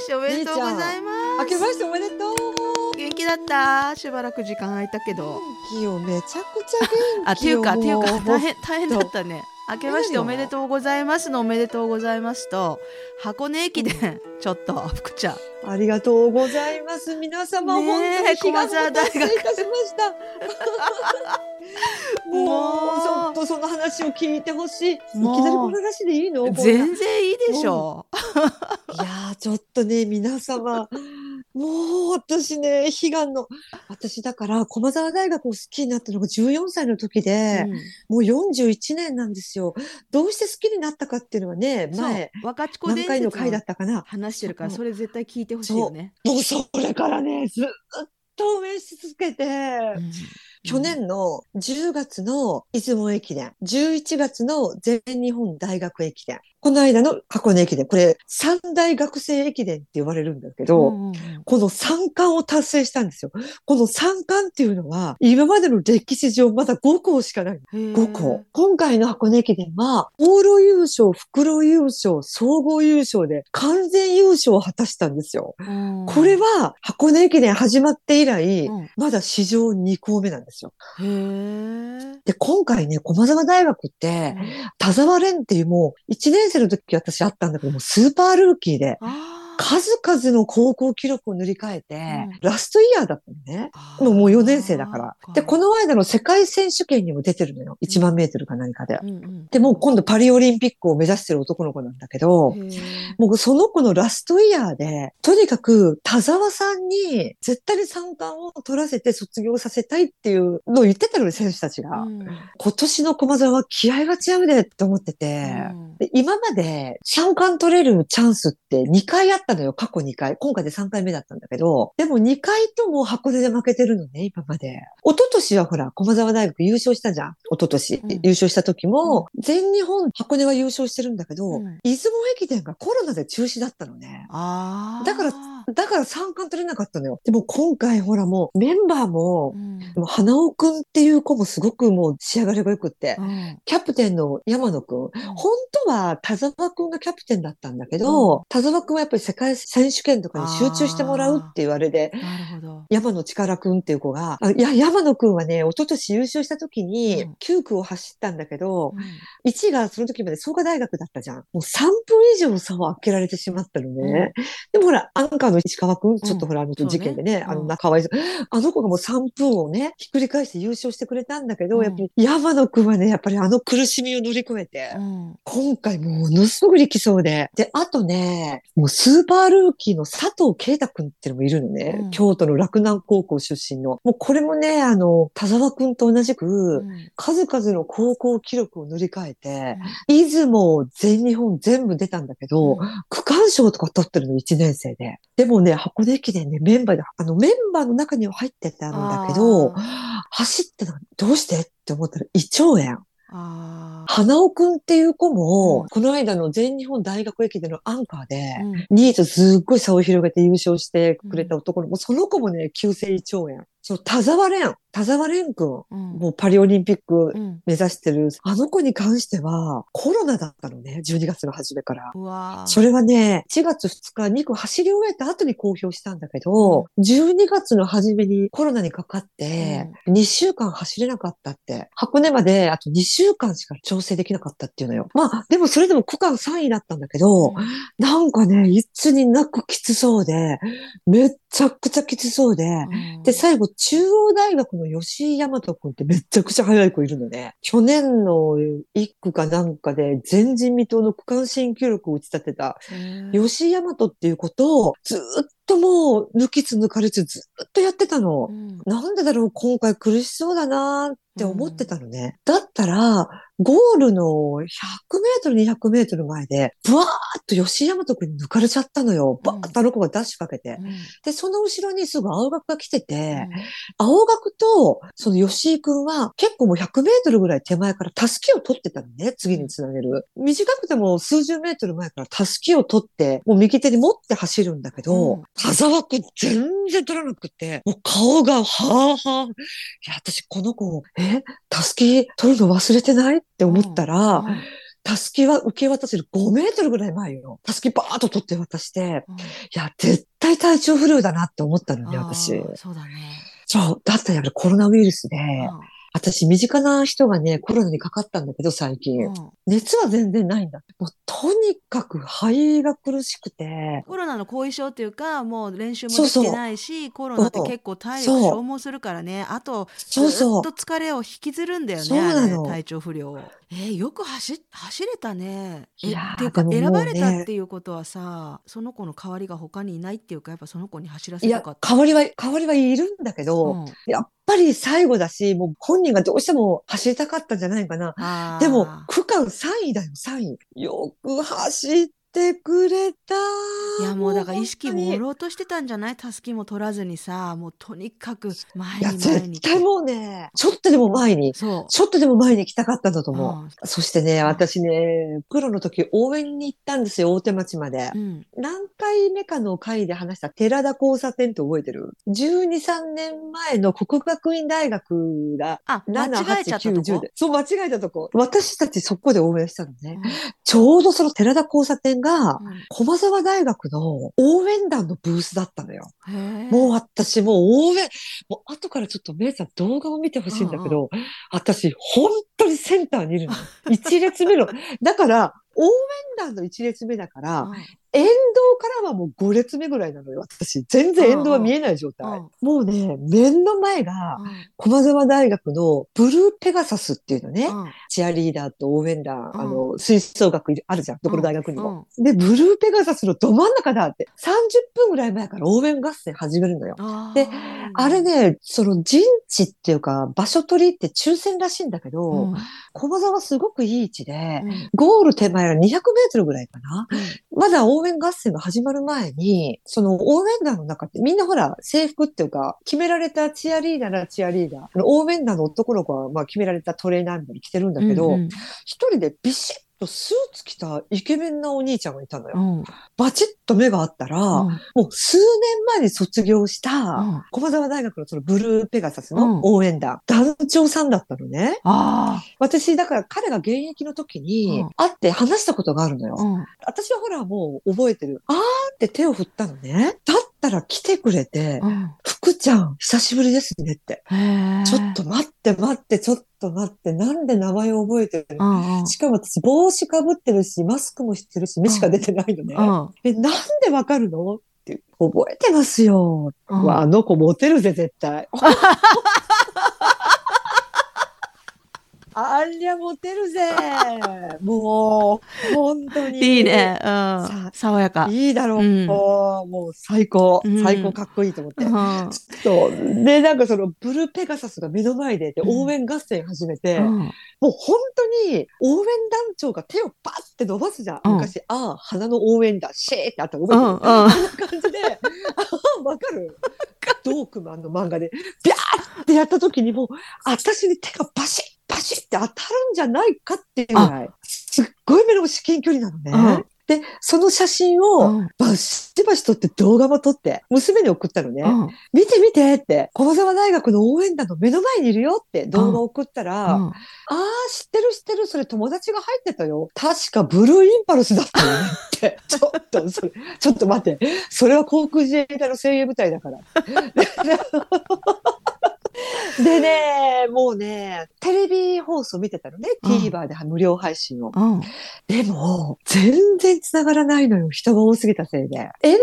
ましておめでとうございます。明けましておめでとう。元気だった？しばらく時間空いたけど。元気よ、めちゃくちゃ元気よ。あっていうかっていうかも大変大変だったね。明けましておめでとうございますのおめでとうございますと箱根駅伝ちょっと福ちゃん。ありがとうございます。皆様、本当に悲願駒澤大学。を達成いたしました。もう、ちょっとその話を聞いてほしい。いきなりこの話でいいの？全然いいでしょ。いやー、ちょっとね、皆様、もう私ね、悲願の、私だから、駒澤大学を好きになったのが14歳の時で、うん。もう41年なんですよ。どうして好きになったかっていうのはね、前、若智子何回の回だのったかな。話してるからそれ絶対聞いてほしいよね、もうそれからね、ずっと応援し続けて、うん。去年の10月の出雲駅伝、11月の全日本大学駅伝、この間の箱根駅伝、これ三大学生駅伝って呼ばれるんだけど、うんこの三冠を達成したんですよ。この三冠っていうのは、今までの歴史上まだ5校しかない。へー5校。今回の箱根駅伝は、往路優勝、袋優勝、総合優勝で完全優勝を果たしたんですよ。うんこれは箱根駅伝始まって以来、うんまだ史上2校目なんですよ。で、今回ね、駒澤大学って、田沢蓮っていうもう、1年生の時私あったんだけどもう、スーパールーキーで、あ数々の高校記録を塗り替えて、うんラストイヤーだったのね。もうもう4年生だから。で、この、の間の世界選手権にも出てるのよ。1万メートルか何かで。うんうんで、もう今度パリオリンピックを目指してる男の子なんだけど、もうその子のラストイヤーで、とにかく田沢さんに絶対に三冠を取らせて卒業させたいっていうのを言ってたのね、選手たちが。うん今年の駒沢は気合が違うでって思ってて、今まで三冠取れるチャンスって2回あったのよ、過去2回。今回で3回目だったんだけど、でも2回とも箱根で負けてるのね、今まで。一昨年はほら、駒沢大学優勝したじゃん。一昨年、うん優勝した時も、全日本箱根が優勝してるんだけど、うん出雲駅伝がコロナで中止だったのね。だからだから三冠取れなかったのよ。でも今回ほらもうメンバーも、うんでも花尾くんっていう子もすごくもう仕上がりが良くって、うんキャプテンの山野くん、本当は田沢くんがキャプテンだったんだけど、うん田沢くんはやっぱり世界選手権とかに集中してもらうって言われて。山野力くんっていう子が、あいや、山野くんはね、一昨年優勝した時にうん9区を走ったんだけど、うん1がその時まで創価大学だったじゃん。もう3分以上差を開けられてしまったのね。でもほら、アンカーの石川くん、ちょっとほら、あのそうね事件でね、あの、かわいそう。あの子がもう3分をね、ひっくり返して優勝してくれたんだけど、うんやっぱり山野くんはね、やっぱりあの苦しみを乗り越えて、うん今回ものすごく力走で。で、あとね、もうスーパールーキーの佐藤圭太くんっていうのもいるのね。うん京都の洛南高校出身の。もうこれもね、あの、田沢くんと同じく、うん数々の高校記録を塗り替えて、出雲、全日本全部出たんだけど、区間賞とか取ってるの1年生で。でもね、箱根駅伝ね、メンバーで、あの、メンバーの中には入ってたんだけど、走ってたのどうしてって思ったら、胃腸炎。花尾くんっていう子も、うん。この間の全日本大学駅伝のアンカーで、うん。2位とすっごい差を広げて優勝してくれた男の子、その子もね、急性胃腸炎。そう、田沢蓮、田沢蓮くん、うん。もうパリオリンピックうん。目指してる、あの子に関しては、コロナだったのね、12月の初めから。それはね、1月2日、2区走り終えた後に公表したんだけど、12月の初めにコロナにかかって、2週間走れなかったって。箱根まであと2週間しか調整できなかったっていうのよ。まあ、でもそれでも区間3位だったんだけど、なんかね、いつになくきつそうで、めっちゃくちゃきつそうで、うん。で、最後、中央大学の吉井大和くんってめっちゃくちゃ速い子いるのね。去年の一区かなんかで前人未到の区間新記録を打ち立てた吉井大和っていうことをずっともう抜きつ抜かれつずっとやってたの。うんなんでだろう今回苦しそうだなって思ってたのね。だったら、ゴールの100メートル、200メートル前で、ブワーッと吉井大和くんに抜かれちゃったのよ。バーッとあの子がダッシュかけて。うんで、その後ろにすぐ青学が来てて、青学と、その吉井くんは結構もう100メートルぐらい手前からタスキを取ってたのね、次につなげる。短くても数十メートル前からタスキを取って、もう右手に持って走るんだけど、うん田沢くん全然取らなくて、もう顔がはぁはぁ。いや、私この子、えタスキ取るの忘れてないって思ったら、うんたすきは受け渡せる5メートルぐらい前よ。たすきバーッと取って渡して、うんいや、絶対体調不良だなって思ったのね、私。そうだね。そう。だったらやっぱりコロナウイルスで、うん私身近な人がね、コロナにかかったんだけど、最近。うん。熱は全然ないんだ。もうとにかく肺が苦しくて、コロナの後遺症っていうかもう練習もそうそう。できてないしコロナって結構体力そう。消耗するからね。あとそうそう。ずっと疲れを引きずるんだよねそうなの。体調不良をえーよく走走れたね。えいやーっていうか選ばれたっていうことはさその子の代わりが他にいないっていうかやっぱその子に走らせたかっ、た。代わりは、代わりはいるんだけど、うん。やっぱり最後だし、もう本人がどうしても走りたかったんじゃないかな。でも、区間3位だよ、3位。よく走ってくれた。いやもうだから意識も朦朧としてたんじゃない？たすきも取らずにさもうとにかく前に前に絶対もうね、ちょっとでも前に、そうちょっとでも前に行きたかったんだと思う。うんそしてね、私ね、プロの時応援に行ったんですよ、大手町まで。うん何回目かの回で話した寺田交差点って覚えてる ?12、3年前の国学院大学だ。あ間7、違えちゃった8、9、10とこで。そう、間違えたとこ。私たちそこで応援したのね。うんちょうどその寺田交差点が、うん駒沢大学の応援団のブースだったのよ。もう私もう応援、もう後からちょっとメイさん動画を見てほしいんだけど、私本当にセンターにいるの。一列目の。だから、応援団の一列目だから、うん沿道からはもう5列目ぐらいなのよ、私。全然沿道は見えない状態。うんもうね、面の前が、駒沢大学のブルーペガサスっていうのね、うん。チアリーダーと応援団、うん。あの、吹奏楽あるじゃん、どこの大学にも。うん。で、ブルーペガサスのど真ん中だって、30分ぐらい前から応援合戦始めるのよ。であれね、その陣地っていうか、場所取りって抽選らしいんだけど、うん。駒沢すごくいい位置で、うん。ゴール手前は200メートルぐらいかな。まだ応援合戦が始まる前に、その応援団の中ってみんなほら制服っていうか、決められたチアリーダーならチアリーダー。応援団の男の子はまあ決められたトレーナーみたいに着てるんだけど、うん一人でビシッとスーツ着たイケメンなお兄ちゃんがいたのよ。うんバチッと目があったら、うんもう数年前に卒業した、うん駒沢大学のそのブルーペガサスの応援団、団長さんだったのね。あ私、だから彼が現役の時にうん会って話したことがあるのよ。私はほらもう覚えてる。あーって手を振ったのね。だったら来てくれて、うん福ちゃん、久しぶりですねって。ちょっと待って待って、ちょっと待って、なんで名前を覚えてるの？うんうんしかも私帽子かぶってるし、マスクもしてるし、目しか出てないのね。うんえ、なんでわかるの？って、覚えてますよ。あの子モテるぜ、絶対。ありゃモテるぜ。もう、本当に。いいね。うんさ。爽やか。いいだろう。うんもう最高、うん最高かっこいいと思って。うんそう。で、なんかそのブルーペガサスが目の前ででうん応援合戦始めて、うんもう本当に応援団長が手をパッて伸ばすじゃん。うん昔、ああ、花の応援団、シェーってあったの覚えてる、うんうんあんな感じで、あわかるドークマンの漫画で、ビャーってやった時にもう、私に手がバシッバシッって当たるんじゃないかっていうぐらい、すっごい目の至近距離なのね。うんで、その写真うをんバシバシ撮って動画も撮って、娘に送ったのね。うん見て見てって、駒沢大学の応援団の目の前にいるよって動画を送ったら、うんああ、知ってる知ってる、それ友達が入ってたよ。確かブルーインパルスだったよねって。ちょっと、それ、ちょっと待って。それは航空自衛隊の精鋭部隊だから。でね、もうね、テレビ放送見てたのね。うん TVer で無料配信を。うんでも、全然繋がらないのよ。人が多すぎたせいで。沿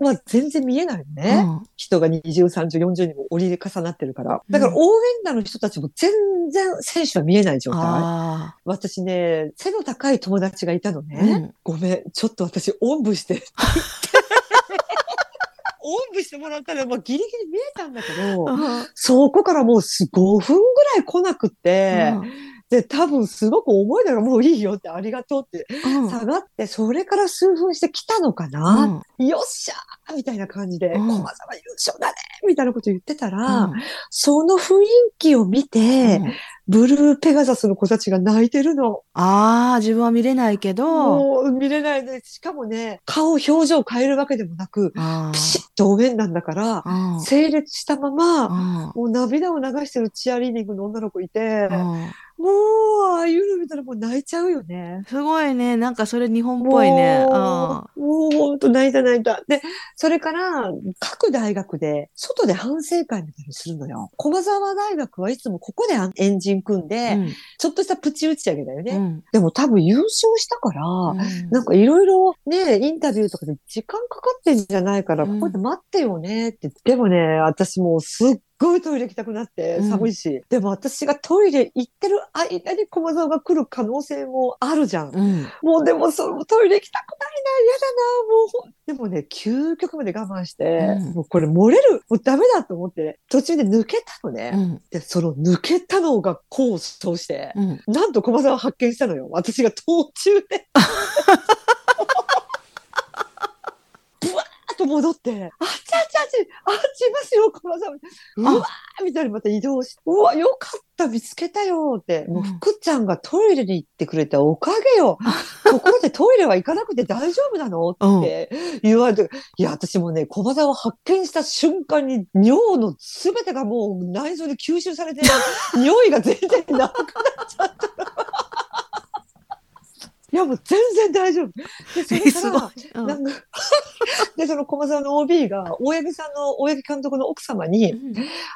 道は全然見えないのね。人が20、30、40人も折り重なってるから。だから応援団の人たちも全然選手は見えない状態。あ私ね、背の高い友達がいたのーね。うんごめん、ちょっと私、おんぶして。おんぶしてもらったら、まあ、ギリギリ見えたんだけど、うん。そこからもうす5分ぐらい来なくって、で、多分すごく重いだろ、もういいよって、ありがとうってうん。下がって、それから数分して来たのかうな、ん。よっしゃーみたいな感じで、うん。駒沢優勝だねみたいなこと言ってたら、うん。その雰囲気を見て、うんブルーペガサスの子たちが泣いてるの。ああ、自分は見れないけど、もう見れないで、しかもね、顔、表情変えるわけでもなく、あピシッと応援団だから、ー整列したまま、うん。もう涙を流してるチアリーディングの女の子いて、うんもう、ああいうの見たらもう泣いちゃうよね。すごいね。なんかそれ日本っぽいね。もう、もうほんと泣いた泣いた。で、それから、各大学で、外で反省会みたいにするのよ。駒沢大学はいつもここでエンジン組んで、うん。ちょっとしたプチ打ち上げだよね。うん。でも多分優勝したから、うんなんかいろいろね、インタビューとかで時間かかってんじゃないから、うんここで待ってよねって。でもね、私もうすっごいトイレ行きたくなって、うん寒いし。でも私がトイレ行ってる間に駒沢が来る可能性もあるじゃん。うん。もうでもそのトイレ行きたくないな、嫌だな、もう。でもね、究極まで我慢して、うんもうこれ漏れる、もうダメだと思って、途中で抜けたのね。うん。で、その抜けたのが功を奏して、うん。なんと駒沢を発見したのよ。私が途中で。戻って、あっちあっちあっち、あっちいますよ、駒沢。うわーみたいにまた移動して、うわ、よかった、見つけたよって。もううん福ちゃんがトイレに行ってくれたおかげよ。ところでトイレは行かなくて大丈夫なのって言われて、いや、私もね、駒沢を発見した瞬間に尿のすべてがもう内臓に吸収されて、匂いが全然なくなっちゃった。いや、もう全然大丈夫。で、それすごいから、。うんなんか、で、その駒沢の OB が、大八木さんの、大八木監督の奥様に、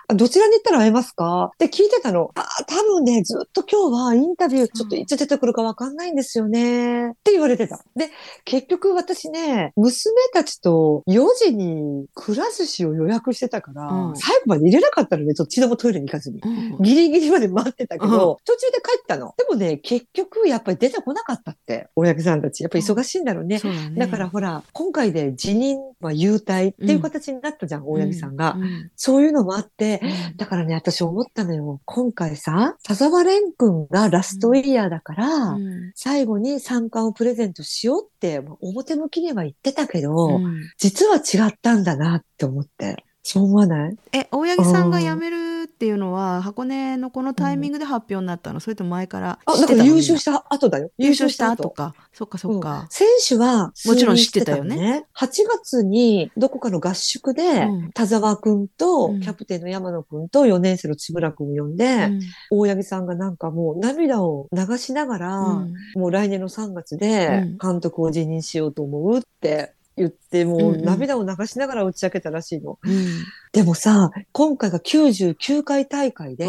あどちらに行ったら会えますか？って聞いてたの。あ、多分ね、ずっと今日はインタビュー、ちょっといつ出てくるかわかんないんですよね。って言われてた。で、結局私ね、娘たちと4時にくら寿司を予約してたから、うん最後まで入れなかったのね、どっちでもトイレに行かずに。うんギリギリまで待ってたけど、うん途中で帰ったの。でもね、結局やっぱり出てこなかったって、大八木さんたち。やっぱり忙しいんだろうね。そうだね。だからほら、今回で辞任、まあ、優退っていう形になったじゃん、大八木さんが。うんそういうのもあって、うんだからね、私思ったのよ。今回さ、田沢蓮くんがラストイヤーだから、うん最後に参加をプレゼントしようって、まあ表向きには言ってたけど、うん実は違ったんだなって思って。そう思わない？え、大八木さんが辞めるっていうのは、箱根のこのタイミングで発表になったの？それとも前からあ、知ってたの？だから優勝した後だよ？優勝した後か。そっかそっうん。か。選手は、もちろん知ってたよね。数人知ってたの8月にどこかの合宿で、うん。田沢くんと、うん。キャプテンの山野くんと4年生の千村くんを呼んで、うん。大八木さんがなんかもう涙を流しながら、うん。もう来年の3月でうん。監督を辞任しようと思うって言って、もううんうん涙を流しながら打ち明けたらしいの。うんでもさ、今回が99回大会で、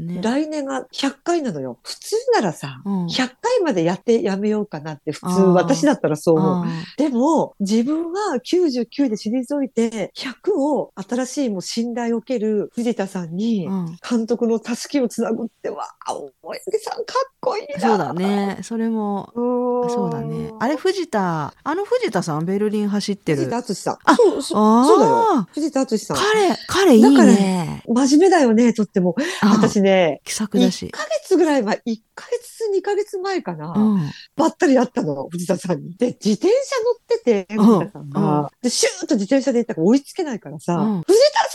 ね。来年が100回なのよ。普通ならさ、うん100回までやってやめようかなって普通私だったらそう思う。あでも、自分は99で退いて、100を新しいもう信頼を受ける藤田さんに監督のたすきをつなぐって、わあ、大八木さんかっこいいな。そうだね。それも。そうだね。あれ、藤田、あの藤田さん、ベルリン走ってる。藤田敦さん。あそう、そそうだよ。藤田敦さん。彼、彼いいだからね。真面目だよね、とっても。あ私ね、気さくだ1し。ヶ月ぐらい前、1ヶ月、2ヶ月前かな。うん。ばったり会ったの、藤田さんに。で、自転車乗ってて、うん藤田さんうんが。で、シューッと自転車で行ったから追いつけないからさ、うん藤田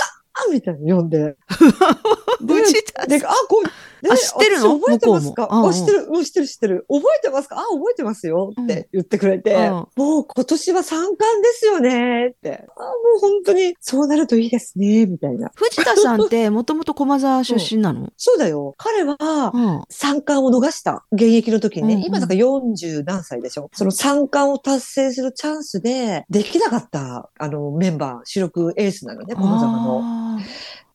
みたいなの呼んで。で藤田で、あ、こう、であ知ってるの？私覚えてますか？あ、知ってる、もう知ってる知ってる。覚えてますか？あ、覚えてますよって言ってくれて、うんもう今年は三冠ですよねって。あ、もう本当にそうなるといいですね、みたいな。藤田さんって、もともと駒沢出身なの？そうだよ。彼は、うん。三冠を逃した。現役の時にね。今だから40何歳でしょ？その三冠を達成するチャンスで、できなかった、あの、メンバー、主力エースなのね、駒沢の。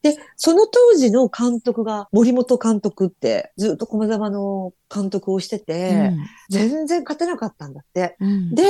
で、その当時の監督が森本監督って、ずっと駒沢の監督をしてーて、全然勝てなかったんだって。うんうんで、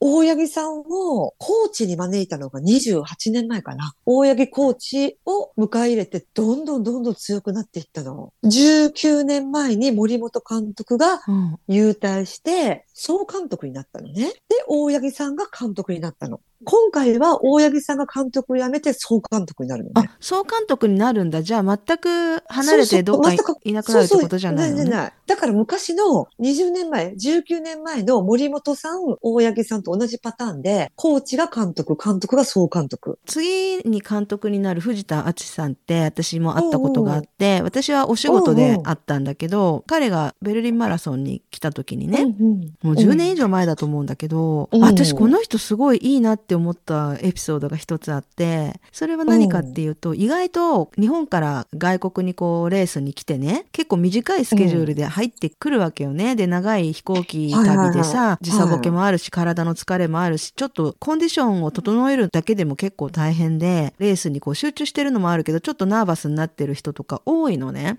大八木さんをコーチに招いたのが28年前かな。大八木コーチを迎え入れて、どんどんどんどん強くなっていったの。19年前に森本監督がうん優退して、総監督になったのね。で、大八木さんが監督になったの。今回は大八木さんが監督を辞めて総監督になるのね。あ、総監督になるんだ。じゃあ、全く離れてどっかいなくなるってことじゃないのね。全然ない。だから昔の20年前、19年前の森本さん、大八木さんと同じパターンで、コーチが監督、監督が総監督。次に監督になる藤田敦さんって私も会ったことがあって、私はお仕事で会ったんだけど、彼がベルリンマラソンに来た時にね、うんうん。もう10年以上前だと思うんだけど、うん。私この人すごいいいなってって思ったエピソードが一つあって、それは何かっていうと、意外と日本から外国にこうレースに来てね、結構短いスケジュールで入ってくるわけよね。で、長い飛行機はいはいはい旅でさ、時差ボケもあるし、体の疲れもあるし、ちょっとコンディションを整えるだけでも結構大変で、レースにこう集中してるのもあるけど、ちょっとナーバスになってる人とか多いのね。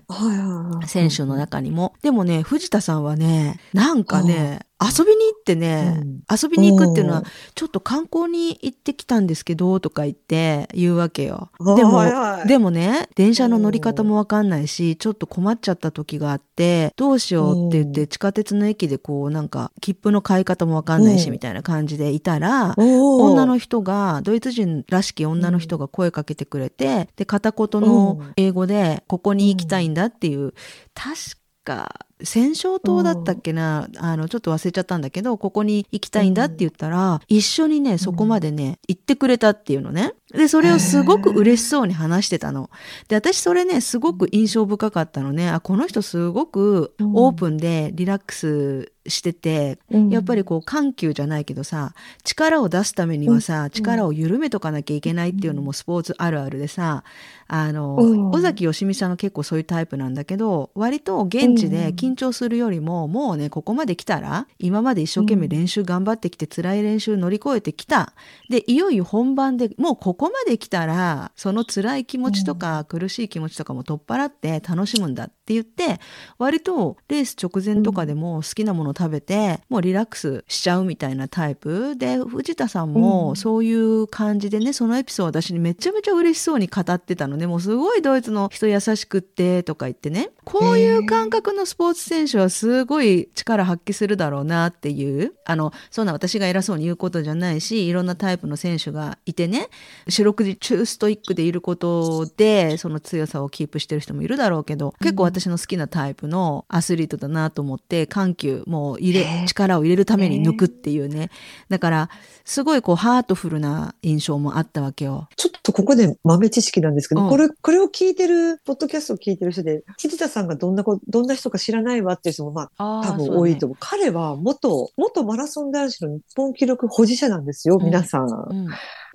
選手の中にも。でもね、藤田さんはね、なんかね、遊びに行ってね、うん。遊びに行くっていうのはちょっと観光に行ってきたんですけど、とか言って言うわけよ。でも、でもね、電車の乗り方もわかんないし、ちょっと困っちゃった時があって、どうしようって言って、地下鉄の駅でこう、なんか、切符の買い方もわかんないし、うん。みたいな感じでいたら、女の人が、ドイツ人らしき女の人が声かけてくれて、で、片言の英語で、ここに行きたいんだっていう、確か、戦勝島だったっけな、あの、ちょっと忘れちゃったんだけど、ここに行きたいんだって言ったら、一緒にね、そこまでね、行ってくれたっていうのね。で、それをすごく嬉しそうに話してたの。で、私それね、すごく印象深かったのね。あ、この人すごくオープンでリラックスしてて、うん。やっぱりこう緩急じゃないけどさ力を出すためにはさ、うん。力を緩めとかなきゃいけないっていうのもスポーツあるあるでさあの、うん。尾崎義美さんが結構そういうタイプなんだけど割と現地で緊張するよりも、もうねここまで来たら今まで一生懸命練習頑張ってきて、辛い練習乗り越えてきた。でいよいよ本番でもうここまで来たらその辛い気持ちとか苦しい気持ちとかも取っ払って楽しむんだって言って割とレース直前とかでも好きなもの食べて、もうリラックスしちゃうみたいなタイプ。で藤田さんもそういう感じでねそのエピソード私にめちゃめちゃ嬉しそうに語ってたの。ねもうすごいドイツの人優しくってとか言ってね。こういう感覚のスポーツ選手はすごい力発揮するだろうなっていう。あのそんな私が偉そうに言うことじゃないしいろんなタイプの選手がいてね。四六時中ストイックでいることでその強さをキープしてる人もいるだろうけど結構私の好きなタイプのアスリートだなと思って緩急もう入れ力を入れるために抜くっていうね。だからすごいこうハートフルな印象もあったわけよ。ちょっとここで豆知識なんですけど、うん。これ、これを聞いてる、ポッドキャストを聞いてる人で、藤田さんがどんなこ、どんな人か知らないわっていう人も、まあ、多分多いと思う。彼は元、元マラソン男子の日本記録保持者なんですよ、うん。皆さん。うん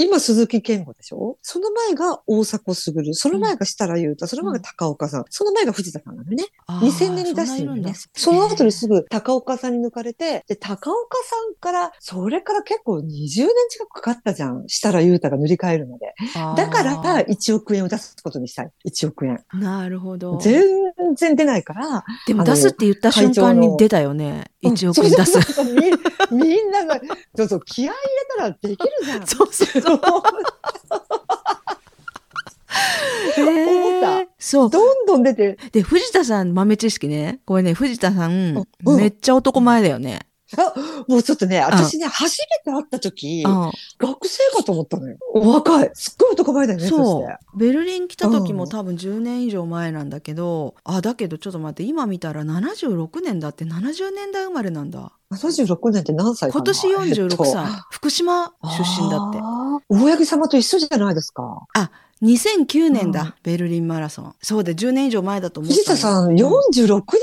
今、鈴木健吾でしょ？その前が大迫傑、その前が設楽優太、その前が高岡さん、その前が藤田さんなのね。あー2000年に出してるんです。その後にすぐ高岡さんに抜かれて、で、高岡さんから、それから結構20年近くかかったじゃん。設楽優太が塗り替えるので。だから1億円を出すことにしたい。1億円。なるほど。全然出ないから。でも出すって言った瞬間に出たよね。1億円出す。うんそうそうそうみ みんなが、そうそう、気合い入れたらできるじゃん。そうそうそう。思ったそう。どんどん出て、で、藤田さん豆知識ね。これね、藤田さん、うんめっちゃ男前だよね。あ、もうちょっとね、私ね、初めて会った時、うん学生かと思ったのよ。お若い。すっごい男前だよね、そ。う。ベルリン来た時うんも多分10年以上前なんだけど、あ、だけどちょっと待って、今見たら76年だって70年代生まれなんだ。76年って何歳かな今年46歳。えっと福島出身だって。大八木様と一緒じゃないですか。2009年だ、うんベルリンマラソン。そうで、10年以上前だと思ったの。藤田さん、う46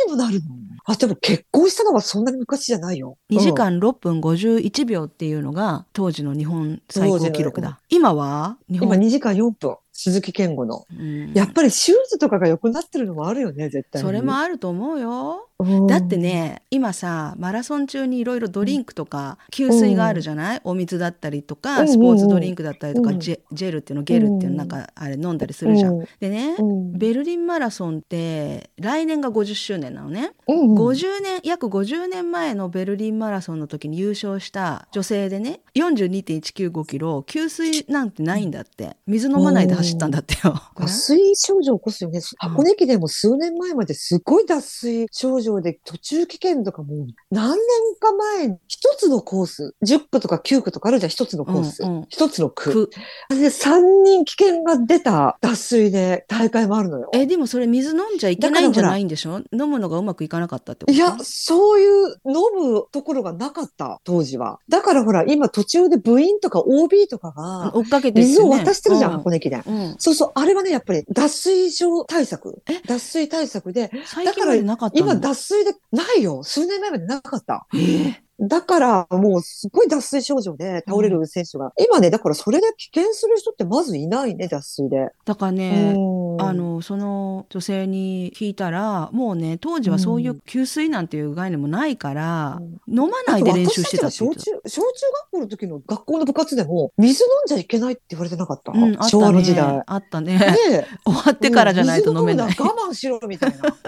にもなるの、あ、でも結婚したのはそんなに昔じゃないよ。2時うん間6分51秒っていうのが当時の日本最高記録だ。今は？日今本、2時間4分。鈴木健吾の。うんやっぱりシューズとかが良くなってるのもあるよね、絶対に。それもあると思うよ。うんだって。ね、今さ、マラソン中にいろいろドリンクとか、給水があるじゃない？お水だったりとか、うんスポーツドリンクだったりとか、うんジェジェルっていうの、ゲルっていうの、なんかあれ飲んだりするじゃん。でね、うん。ベルリンマラソンって来年が50周年なのね。うん50年約50年前のベルリンマラソンの時に優勝した女性でね42.195キロ給水なんてないんだって水飲まないで走ったんだってよ。脱水症状起こすよね。箱根駅伝も数年前まですごい脱水症状で途中棄権とかもう何年か前に一つのコース、10区とか9区とかあるじゃん、一つのコース。うんうん一つの区。くあれで3人棄権が出た脱水で大会もあるのよ。えでもそれ水飲んじゃいけないんじゃないんでしょ？飲むのがうまくいかなかったってこと？いや、そういう飲むところがなかった、当時は。だからほら、今途中で部員とか OB とかが追っかけて水を渡してるじゃん、うん箱根駅伝。うんそうそう、あれはね、やっぱり脱水症対策え？脱水対策で、最近までなかったの？今脱水でないよ。数年前までなかった。えーだから、もうすごい脱水症状で倒れる選手が。今ね、だからそれで危険する人ってまずいないね、脱水で。だからね、うんあ、のその女性に聞いたらもうね当時はそういう給水なんていう概念もないから、飲まないで練習してたって言ってた。小中、小中学校の時の学校の部活でも、水飲んじゃいけないって言われてなかった、うん、あっ昭たね和の時代。あったね。で、終わってからじゃないと飲めない。水飲むのは我慢しろみたいな。なんか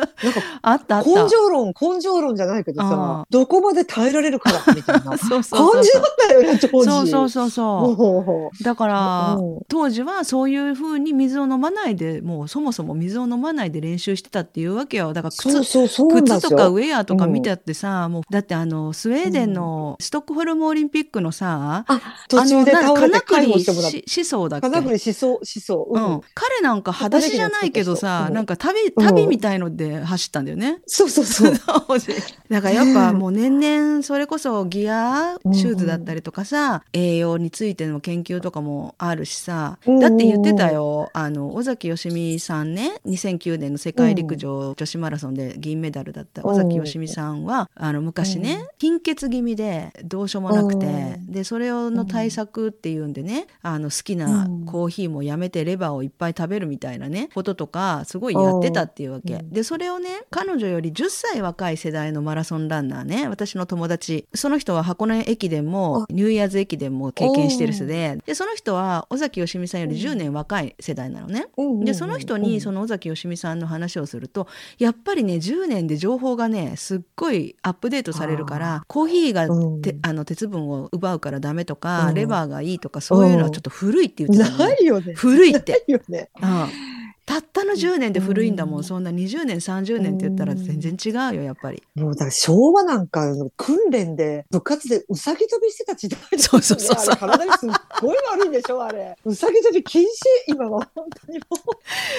あったあった。根性論、根性論じゃないけどあさ、どこまで耐えられるからみたいな感 そうそうそうじだったよね、当時。そうそうそうそう。そだからうん当時はそういうふうに水を飲まないでもうそもそも水を飲まないで練習してたっていうわけよだから靴。靴とかウェアとか見てあってさ、もうだってあのスウェーデンのストックホルムオリンピックのさ、あ、途中で倒れて介護してもらった。し思想だっけ？金栗思想、思想。ううんん。彼なんか裸足じゃないけどさ、うんなんか旅うん旅みたいので走ったんだよね。そうそうそう。だからやっぱもう年々それこそギアうんシューズだったりとかさ、栄養についての研究とかもあるしさ、うんだって言ってたよあの尾崎芳美さんね2009年の世界陸上女子マラソンで銀メダルだった尾崎芳美さんはあの昔ね貧血気味でどうしようもなくてうん。でそれの対策っていうんでねあの好きなうん。コーヒーもやめてレバーをいっぱい食べるみたいなねこととかすごいやってたっていうわけ。う。んでそれをね彼女より10歳若い世代のマラソンランナーね私の友達。その人は箱根駅伝もニューイヤーズ駅伝も経験してる人ででその人は尾崎芳美さんより10年若い世代なのね。でその人にその、の尾崎芳美さんの話をするとやっぱりね10年で情報がねすっごいアップデートされるからコーヒーがうんてあの鉄分を奪うからダメとか、うんレバーがいいとかそういうのはちょっと古いって言ってたのねないよね。古いって。ないよね。うんたったの10年で古いんだもん、うん。そんな20年30年って言ったら全然違うよやっぱり。もうだから昭和なんか訓練で部活でうさぎ跳びしてた時代そうそうそうそう。体にすっごい悪いんでしょあれ。うさぎ跳び禁止今は。本当にも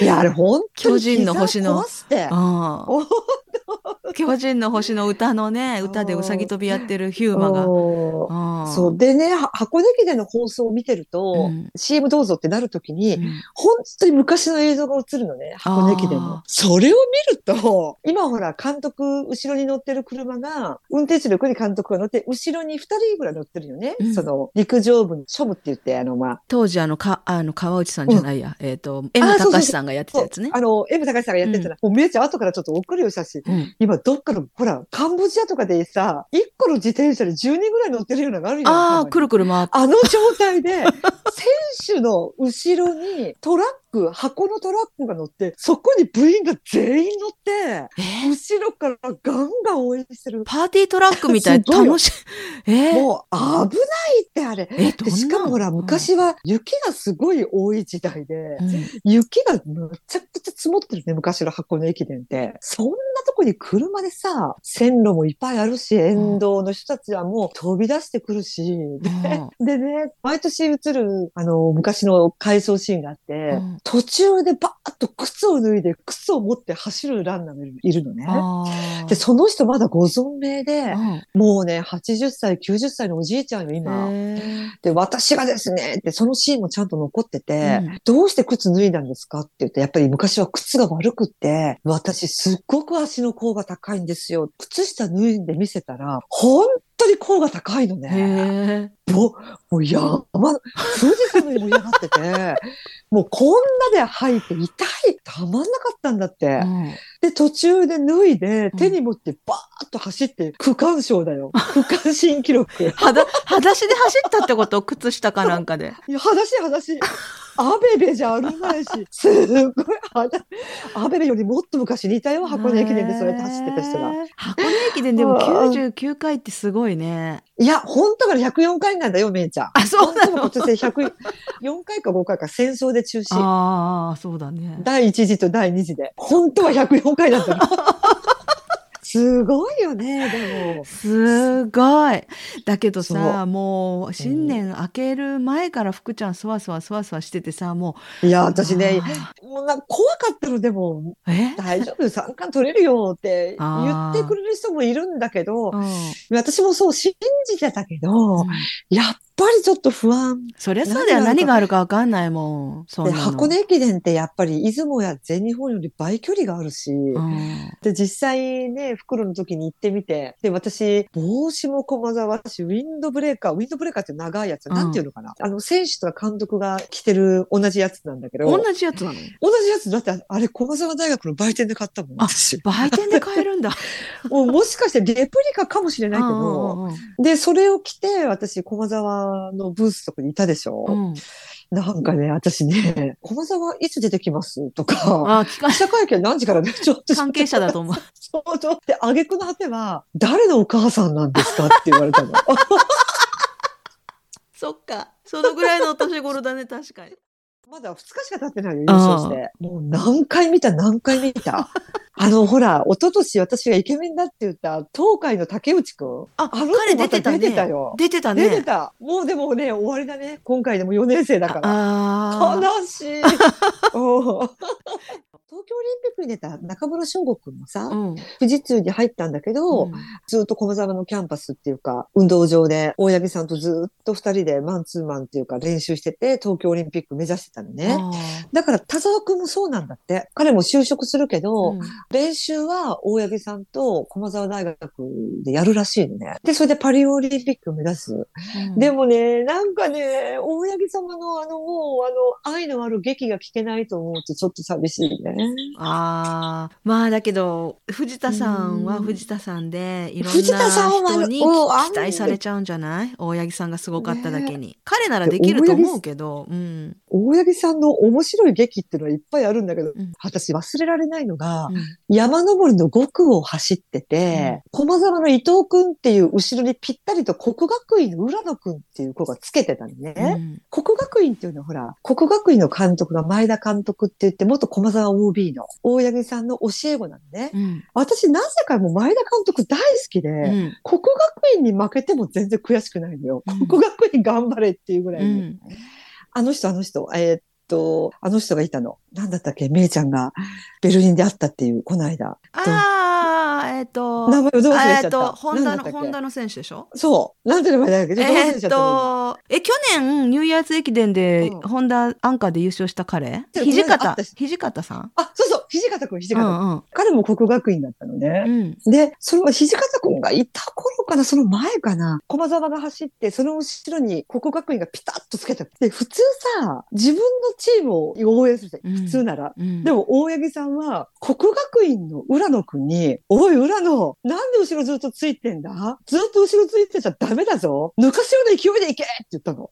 う。いやあれ本当に巨人の星の 巨人の星の歌のね歌でうさぎ跳びやってるヒューマが。そう。でね、は箱根駅伝の放送を見てると、うん。CM どうぞってなるときに、うん。本当に昔の映像が映るのね、箱根駅伝あの。それを見ると、今ほら、監督、後ろに乗ってる車が、運転手の横に監督が乗って、後ろに二人ぐらい乗ってるよね。うんその、陸上部の庶務って言って、あの、まあ、当時あのかあの川内さんじゃないや、えっ、と M 高さんがやってたやつね。あの、エム高橋さんがやってたら、もうめいちゃん後からちょっと送るよ、写真。うん今、どっかの、ほら、カンボジアとかでさ、一個の自転車で10人ぐらい乗ってるようなのがあるよ。ああくるくる回って。あの状態で、選手の後ろにトラック、箱のトラックが乗って、そこに部員が全員乗って、え？ー後ろからガンガン応援してる。パーティートラックみたい楽しい。え？ーもう危ないってあれ。えどんな？でしかもほら、うん昔は雪がすごい多い時代で、うん雪がむちゃくちゃ積もってるね、昔の箱根駅伝って。そんなとこに車でさ、線路もいっぱいあるし、沿道の人たちはもう飛び出してくるし、ででね、毎年映る、あの、昔の回想シーンがあって、うん途中でバーッと靴を脱いで、靴を持って走るランナーがいるのね。で、その人まだご存命で、うんもうね、80歳、90歳のおじいちゃんよ、今。で、私がですね、って、そのシーンもちゃんと残ってて、うんどうして靴脱いだんですかって言って、やっぱり昔は靴が悪くって、私すっごく足の甲が高いんですよ。靴下脱いで見せたら、本当に甲が高いのね。へもう、もう山、富士山のように盛り上がってて、もうこんなで履いて痛い、たまんなかったんだって。ーうんで、途中で脱いで、うん手に持ってバーッと走って、区間賞だよ。区間新記録。はだ、裸足で走ったってこと？靴下かなんかで。いや、裸足裸足。アベベじゃあるまいし、すっごい裸、アベベよりもっと昔にいたよ、箱根駅伝でそうやって走ってた人が。箱根駅伝でも99回ってすごいね。いや、本当から104回なんだよ、めいちゃん。あ、そうなの？は今年104回か5回か戦争で中止。ああ、そうだね。第1次と第2次で。本当は104回だったの。すごいよね、でも。すごい。だけどそさ、もう新年明ける前から福ちゃんそわそわそわそわしててさ、もいや、う。私ね、あもうなんか怖かったの、でも、大丈夫、三冠取れるよって言ってくれる人もいるんだけど、うん。私もそう信じてたけど、やっぱりちょっと不安。そりゃそうだよ。何何ががあるかわかんないもん。そんで。箱根駅伝ってやっぱり出雲や全日本より倍距離があるし、うん。で、実際ね、袋の時に行ってみて、で、私、帽子も駒沢だし、ウィンドブレーカー、ウィンドブレーカーって長いやつ、うんなんていうのかな？あの、選手とか監督が着てる同じやつなんだけど、同同じやつなの？じやつ、だってあれ、駒沢大学の売店で買ったもん、あ私。売店で買えるんだ。もうもしかしてレプリカかもしれないけど、うんうんで、それを着て、私、駒沢のブースとかにいたでしょ、うんうんなんかね、私ね、駒沢いつ出てきます？とか、あ、聞か記者会見何時からね、ちょっと。関係者だと思う。そうそう。で、挙句の果ては、誰のお母さんなんですか？って言われたの。そっか。そのぐらいのお年頃だね、確かに。まだ2日しか経ってないよ、優勝して。もう何回見た、何回見た？あの、ほら、一昨年私がイケメンだって言った、東海の竹内くん。あ、あの子彼出てたね。出てたよ出てたね。出てた。もうでもね、終わりだね。今回でも4年生だから。悲しい。東京オリンピックに出た中村翔吾くんもさ、うん。富士通に入ったんだけど、ずっと駒沢のキャンパスっていうか、運動場で、大八木さんとずっと二人でマンツーマンっていうか練習してて、東京オリンピック目指してたのね。あだから田沢くんもそうなんだって。彼も就職するけーど、うん練習は大八木さんと駒沢大学でやるらしいのね。で、それでパリオリンピックを目指す。うんでもね、なんかね、大八木様のあの、もう、あの、愛のある劇が聞けないと思うとちょっと寂しいね。ああ。まあだけど、藤田さんはうん。藤田さんで、いろんな人に期待されちゃうんじゃない？大八木さんがすごかっただけに。彼ならできると思うけど、うん。大八木さんの面白い劇っていうのはいっぱいあるんだけど、うん。私忘れられないのが、うん。山登りの5区を走ってて、駒沢の伊藤くんっていう後ろにぴったりと国学院の浦野くんっていう子がつけてたのね。うん。国学院っていうのはほら、国学院の監督が前田監督って言って、元駒沢 OB の大八木さんの教え子なのね。うん。私なぜかもう前田監督大好きで、うん。国学院に負けても全然悔しくないのよ。うん国学院頑張れっていうぐらいあの人、あの人、えーっと、あの人がいたの。なんだったっけ？めいちゃんがベルリンで会ったっていう、この間。ああ、えっと、名前をどう忘れちゃった？えっと、ホンダの、ホンダの選手でしょ？そう。なんて名前だっけ？えっ。と、え、去年、ニューイヤーズ駅伝で、う。んホンダアンカーで優勝した彼？土方。土方さん？あ、そうそう、土方くん、土う方くん。んうん。彼も国学院だったのね。うん。で、その土方くんがいた頃かな、その前かな。駒沢が走って、その後ろに国学院がピタッとつけた。で、普通さ、自分のチームを応援するじゃんうん普通なら。うん。でも、大八木さんは、国学院の浦野くんに、おい、浦野、なんで後ろずっとついてんだ？ずっと後ろついてちゃダメだぞ抜かすような勢いで行けって言ったの。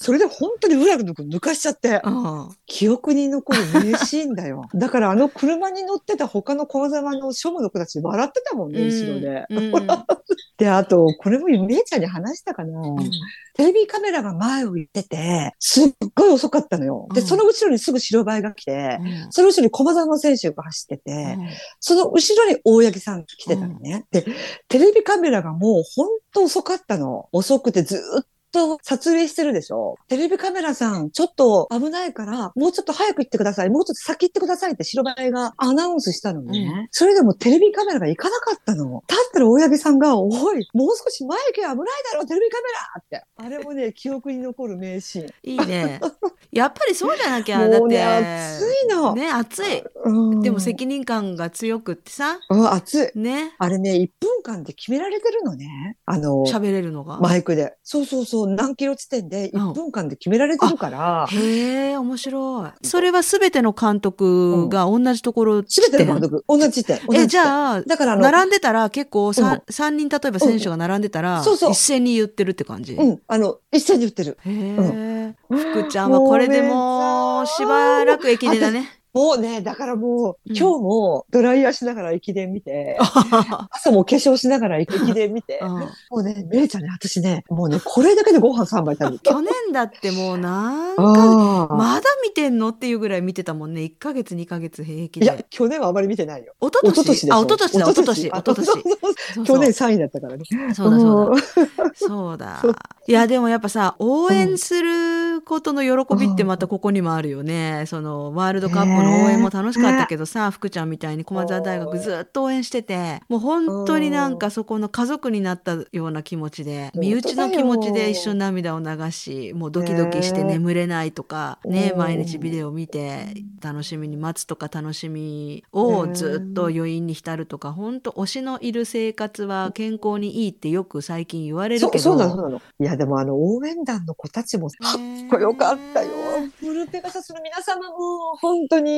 あそれで本当に浦野くん抜かしちゃって、あ記憶に残る名シーンだよ。だからあの車に乗ってた他の小沢の庶務の子たち笑ってたもんね、後ろで。うん で、あと、これもめいちゃんに話したかな。うんテレビカメラが前を行ってて、すっごい遅かったのよ。で、うんその後ろにすぐ白バイが来て、うんその後ろに駒沢の選手が走ってて、その後ろに大八木さん来てたのね。で、テレビカメラがもう本当遅かったの。遅くてずっと撮影してるでしょ？テレビカメラさん、ちょっと危ないから、もうちょっと早く行ってください。もうちょっと先行ってくださいって白バイがアナウンスしたのね。うんそれでもテレビカメラが行かなかったの。だったら大八木さんが、おい、もう少し前行け危ないだろ、テレビカメラって。あれもね、記憶に残る名シーン。いいね。やっぱりそうじゃなきゃ、だって。もうね、熱いの。ね、熱い。うんでも責任感が強くってさ、うん、熱い。ね、あれね、1分間で決められてるのね。あの、喋れるのが。マイクで。そうそうそう、何キロ地点でうん1分間で決められてるから、へえ、面白い。それはすべての監督が同じところすべての監督、同じ地点。え、じゃあ、だから並んでたら結構うん 3, 三人例えば選手が並んでたら、そうそう一斉に言ってるって感じ？うん、あの、一斉に言ってる。へえ。福ちゃんはこれでもうしばらく駅伝だね。もうね、だからもう、うん今日もドライヤーしながら駅伝見て、朝も化粧しながら駅伝見て、うんもうね、めいちゃんね、私ね、もうね、これだけでご飯3杯食べる。去年だってもうなんか。まだ見てんのっていうぐらい見てたもんね。1ヶ月、2ヶ月平気いやで。、去年はあまり見てないよ。おととしあ、おととしだ、おととし、去年3位だったからね。そうだそうだ。だ。そうだ。いや、でもやっぱさ、応援することの喜びってまたここにもあるよね。その、ワールドカップこの応援も楽しかったけどさ、福ちゃんみたいに駒澤大学ずっと応援しててもう本当になんかそこの家族になったような気持ちで身内の気持ちで一緒に涙を流しもうドキドキして眠れないとかね毎日ビデオ見て楽しみに待つとか楽しみをずっと余韻に浸るとか本当推しのいる生活は健康にいいってよく最近言われるけど。いやでもあの応援団の子たちもかっこよかったよ。ブルーペガサスの皆様も本当に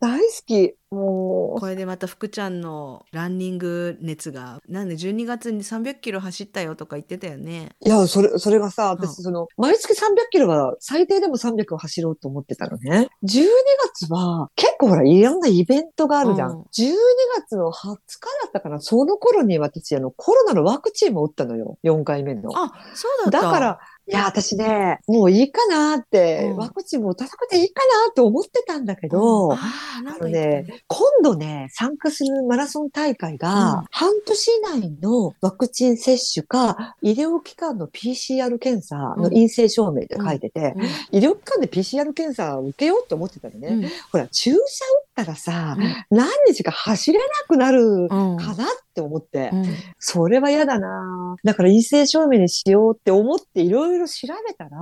大好きもうこれでまた福ちゃんのランニング熱がなんで12月に300キロ走ったよとか言ってたよねいや、それ、それがさ、うん私、その、毎月300キロは最低でも300を走ろうと思ってたのね。12月は、結構ほら、いろんなイベントがあるじゃん。うん12月の20日だったかな、その頃に私、あの、コロナのワクチンも打ったのよ。4回目の。あそうだっただから、いや、私ね、もういいかなって、うん。ワクチンも打たなくていいかなって思ってたんだけど、あーなんかあのね。今度ね、参加するマラソン大会うん。が、半年以内のワクチン接種か、医療機関の PCR 検査の陰性証明って書いてて、医療機関で PCR 検査を受けようと思ってたのね。うん。ほら、注射打ったらさ、うん。何日か走れなくなるうん。かなって思って、うん。それは嫌だな。だから陰性証明にしようって思っていろいろ調べたら、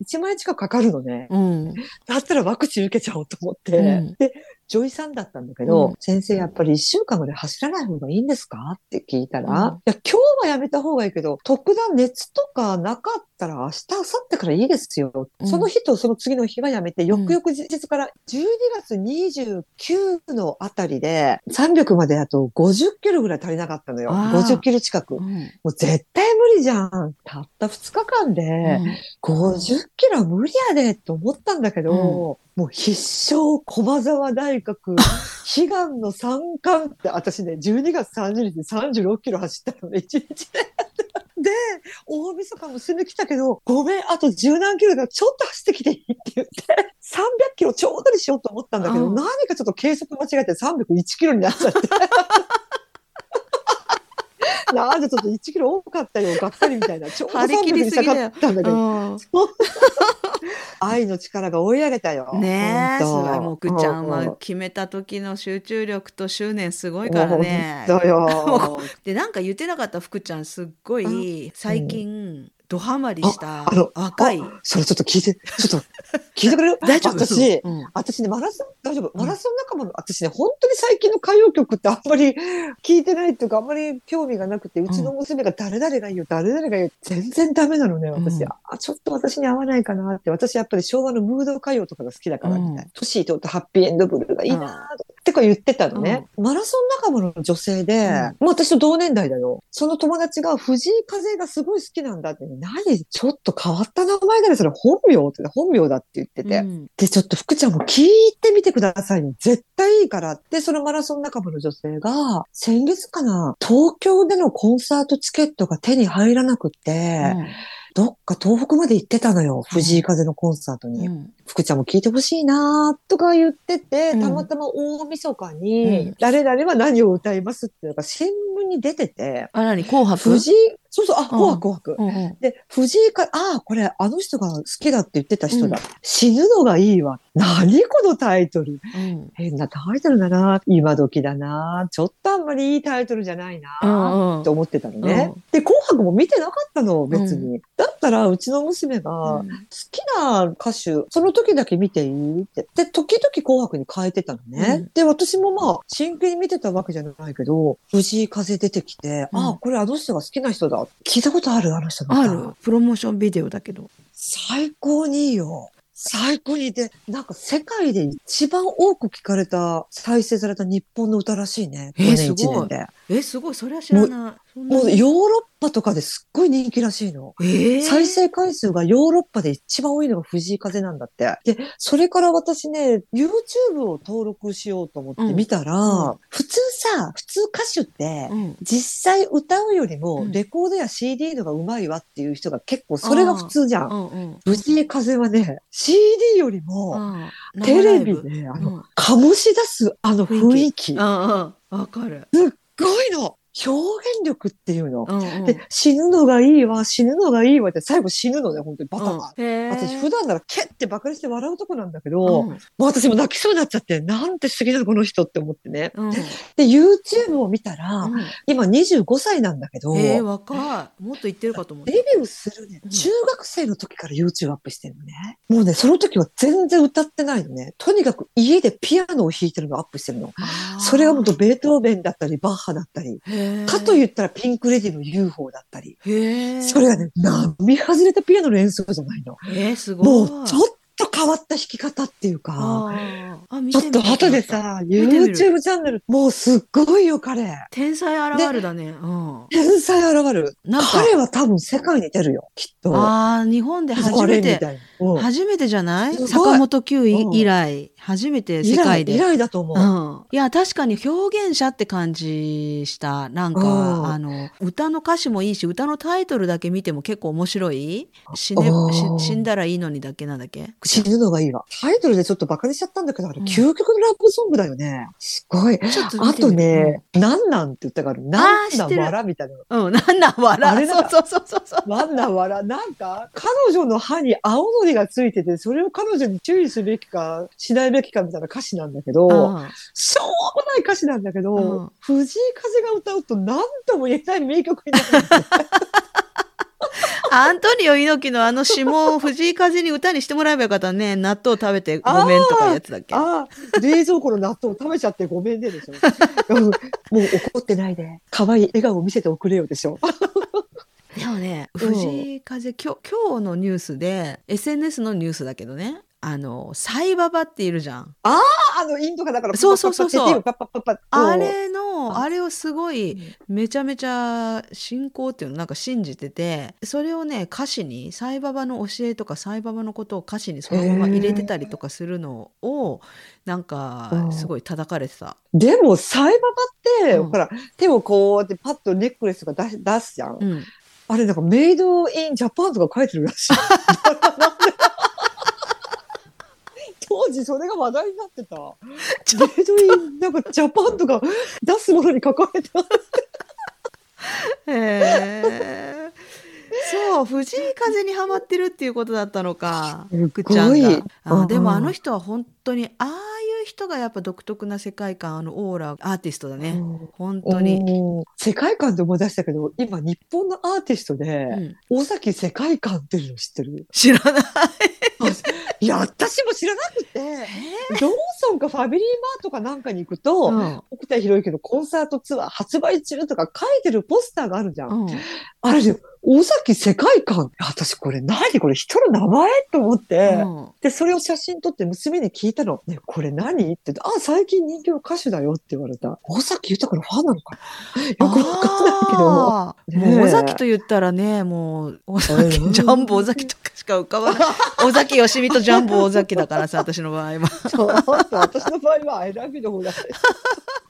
1万円近くかかるのね。うん。だったらワクチン受けちゃおうと思って、うん。で、女医さんだったんだけど、うん。先生やっぱり1週間まで走らない方がいいんですか？って聞いたら、うん。いや、今日はやめた方がいいけど、特段熱とかなかったら明日、明後日からいいですよ。うん。その日とその次の日はやめて、翌々日から12月29のあたりで、300まであと50キロぐらい足りなかったのよ。あー。50キロ近く。もう絶対無理じゃん。たった2日間で、50キロは無理やでって思ったんだけど、もう必勝駒沢大学 悲願の三冠って私ね、12月30日に36キロ走ったのね、1日で。で、大晦日もすぐ来たけど、ごめん、あと十何キロだちょっと走ってきていいって言って、300キロちょうどにしようと思ったんだけど、うん何かちょっと計測間違えて301キロになっちゃって。なんでちょっと1キロ多かったよ、がっかりみたいな。ちょうど張り切300にしたかったんだけど、うん 愛の力が追い上げたよ。ねえ、すごい。もくちゃんうは決めた時の集中力と執念すごいからね。ほんとよ。で、なんか言ってなかった福ちゃん、すっごい最近、ドハマりしたああの赤い。それちょっと聞いて、ちょっと聞いてくれる？大丈夫？私、うん私ね、マラソン、大丈夫？マラソン仲間の、私ね、本当に最近の歌謡曲ってあんまり 聞いてないっていうか、あんまり興味がなくて、うちの娘が誰々がいいよ、誰々がいいよ、全然ダメなのね、私。うんあ、ちょっと私に合わないかなって。私やっぱり昭和のムード歌謡とかが好きだから、みたいなうん。年いとってハッピーエンドブルーがいいなーってか言ってたのね。マラソン仲間の女性で、うんもう私と同年代だよ。その友達が藤井風がすごい好きなんだって、何？ちょっと変わった名前だね、それ本名？って、本名だって言ってて。うんで、ちょっと福ちゃんも聞いてみてくださいね。絶対いいから。で、そのマラソン仲間の女性が、先月かな、東京でのコンサートチケットが手に入らなくって、どっか東北まで行ってたのよ。藤井風のコンサートに。うん福ちゃんも聞いてほしいなとか言ってて、うんたまたま大晦日うにん、誰々は何を歌いますっていうのが新聞に出てて、あ、なに紅白？藤井、そうそう、あ、紅白紅白。で、藤井か、ああ、これ、あの人が好きだって言ってた人だ。死ぬのがいいわ。何このタイトル。うん変なタイトルだな。今時だな。ちょっとあんまりいいタイトルじゃないな。って思ってたのね。うんで、紅白も見てなかったの、別に。だったら、うちの娘が、うん好きな歌手、その時だけ見ていい？って。で、時々紅白に変えてたのね。うんで、私もまあ、真剣に見てたわけじゃないけど、藤井風出てきて、うんああ、これあの人が好きな人だ。聞いたことあるあの人あるプロモーションビデオだけど。最高にいいよ。最高にで、なんか世界で一番多く聞かれた、再生された日本の歌らしいね。えー去年すごい1年で。え、すごい。それは知らない。もうヨーロッパとかですっごい人気らしいの。えー再生回数がヨーロッパで一番多いのが藤井風なんだって。で、それから私ね、YouTube を登録しようと思って見たら、うん普通さ、普通歌手って、うん実際歌うよりもうんレコードや CD のが上手いわっていう人が結構それが普通じゃん。うんうん藤井風はね、CD よりもテレビで、あの、醸し出すあの雰囲気。すっうんうんわかる。ごいの。表現力っていうの。うんうんで、死ぬのがいいわ、死ぬのがいいわって最後死ぬのね、本当にバタバタ。うん私普段ならケッてバカにして笑うとこなんだけど、うんもう私も泣きそうになっちゃって、なんて素敵なのこの人って思ってね。うんで、YouTube を見たら、うん今25歳なんだけど、えー、若い。もっと言ってるかと思ったデ。ビューするねうん、中学生の時から YouTube アップしてるのね。もうね、その時は全然歌ってないのね。とにかく家でピアノを弾いてるのをアップしてるの。それがもっとベートーベンだったり、バッハだったり、へーかと言ったらピンクレディの UFO だったり。それがね、並外れたピアノの演奏じゃないの。えー、すごい。もうちょっと変わった弾き方っていうか、ちょっと後でさ、YouTube チャンネル、もうすっごいよ、彼。天才現るだね。うん。天才現る。彼は多分世界に出るよ、きっと。ああ、日本で初めあれみて、たいな。うん。初めてじゃない？坂本九うん。以来、初めて世界で。以来だと思う。うん、いや確かに表現者って感じした。なんか、うん。あの歌の歌詞もいいし歌のタイトルだけ見ても結構面白い？死,、ね死んだらいいのにだけなんだっけ死ぬのがいいわ。タイトルでちょっとバカにしちゃったんだけど、あれ、うん。究極のラブソングだよね。すごい。あとね、なんなんって言ったから、なんなんわら？みたいな。うん、なんなん笑あれだ。そうそうそうそう。なんなんわら？なんか、彼女の歯に青のりがついてて、それを彼女に注意すべきか、しないべきかみたいな歌詞なんだけど、うんしょうもない歌詞なんだけど、うん藤井風が歌うと何とも言えない名曲になるんですよ。アントニオ猪木のあの詩も藤井風に歌にしてもらえばよかったね納豆食べてごめんとかやつだっけああ、冷蔵庫の納豆食べちゃってごめんねでしょ。う んもう怒ってないで、可愛い笑顔を見せておくれよでしょ。でもねうん藤井風今日今日のニュースで SNS のニュースだけどねあのサイババっているじゃんああの、インドがだから、そうそうそうそうあれのああれをすごいめちゃめちゃ信仰っていうのなんか信じててそれをね歌詞にサイババの教えとかサイババのことを歌詞にそのまま入れてたりとかするのをなんかうんすごい叩かれてた。でも、サイババって、うんほら、手をこうやってパッとネックレスとか出し出すじゃん。うん、あれなんかメイドインジャパンとか書いてるらしい。当時それが話題になってた。メイドインなんかジャパンとか出すものに書かれた。へえ。そう藤井風にハマってるっていうことだったのかあうんでもあの人は本当にああ人がやっぱ独特な世界観あのオーラアーティストだね。本当に、うん世界観で思い出したけど、今日本のアーティストで、うん。尾崎世界観っていうの知ってる？知らない。いや、私も知らなくて、ローソンかファミリーマートかなんかに行くと、うん。沖田博之のコンサートツアー発売中とか書いてるポスターがあるじゃん。うん。あれで、尾崎世界観。私これ何これ人の名前と思って、うん。で、それを写真撮って娘に聞いたの。ね、これ何って。あ、最近人気の歌手だよって言われた。尾崎豊のファンなのかな。よくわかんないけど。ねえ。もう尾崎と言ったらねもう尾崎うんジャンボ尾崎とかしか浮かばない。尾崎よしみとジャンボ尾崎だからさ私の場合は。ちょっと私の場合はアイラビューの方だ。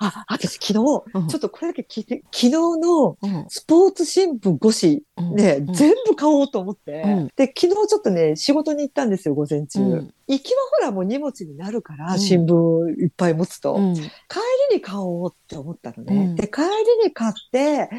あ、私昨日、うん。ちょっとこれだけ聞いて、昨日のうん。スポーツ新聞越し、うんね、うん全部買おうと思って、うんで、昨日ちょっとね、仕事に行ったんですよ、午前中。うん行きはほらもう荷物になるから、うん新聞いっぱい持つと。うん帰りに買おうって思ったのね。うんで、帰りに買って、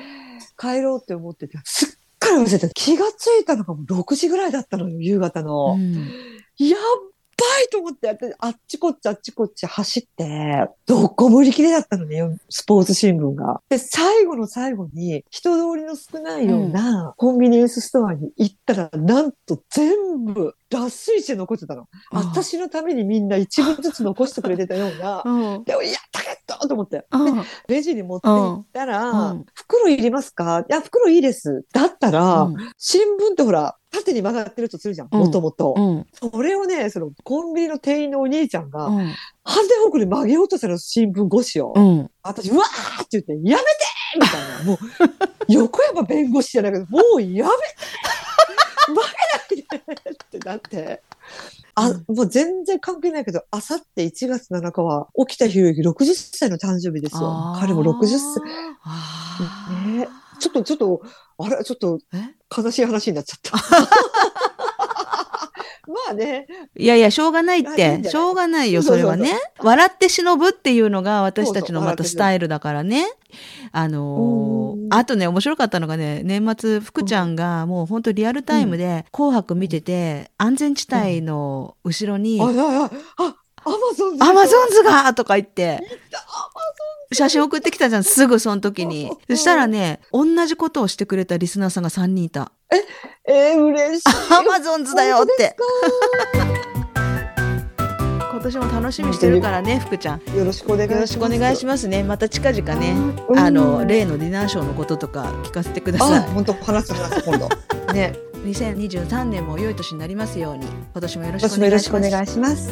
帰ろうって思ってて、すっかり忘れてた。気がついたのがもう6時ぐらいだったのよ、夕方の。うんやっばいと思って、私あっちこっちあっちこっち走って、どこも売り切れだったのね、スポーツ新聞が。で、最後の最後に、人通りの少ないようなコンビニエンスストアに行ったら、なんと全部脱水して残ってたの。あ私のためにみんな一部ずつ残してくれてたような。うんでも、やったけどと思って。レジに持って行ったら、うん袋いりますか？いや、袋いいです。だったら、うん新聞ってほら、縦に曲がってるとするじゃん、うんもともと。うんそれをね、そのコンビニの店員のお兄ちゃんが、うんハンデホークで曲げようとしたら新聞越しを。うん私、うわーって言って、やめてみたいな。もう、横山弁護士じゃないけど、もうやめて曲げないでってなって。あ、もう全然関係ないけど、あさって1月7日は、沖田博之60歳の誕生日ですよ彼も60歳。あねちょっと、ちょっと、あれ、ちょっと悲しい話になっちゃった。ま まあね。いやいや、しょうがないっあいいしょうがないよ、それはね。笑って忍ぶっていうのが私たちのまたスタイルだからね。あのーうんあとね、面白かったのがね、年末、福ちゃんがもう本当リアルタイムで紅白見てて、安全地帯の後ろに、あ、あ、あ、あ、アマゾンアマゾンズがとか言って、写真送ってきたじゃん、すぐその時に。そしたらね、同じことをしてくれたリスナーさんが3人いた。えー、嬉しい。アマゾンズだよって。今年も楽しみしてるからね、福ちゃん。よろしくお願いします。よろしくお願いしますね。また近々ね、うんあの、例のディナーショーのこととか聞かせてくださあ、い。本当話す話す今度。ね、2023年も良い年になりますように、今年もよろしくお。願いします。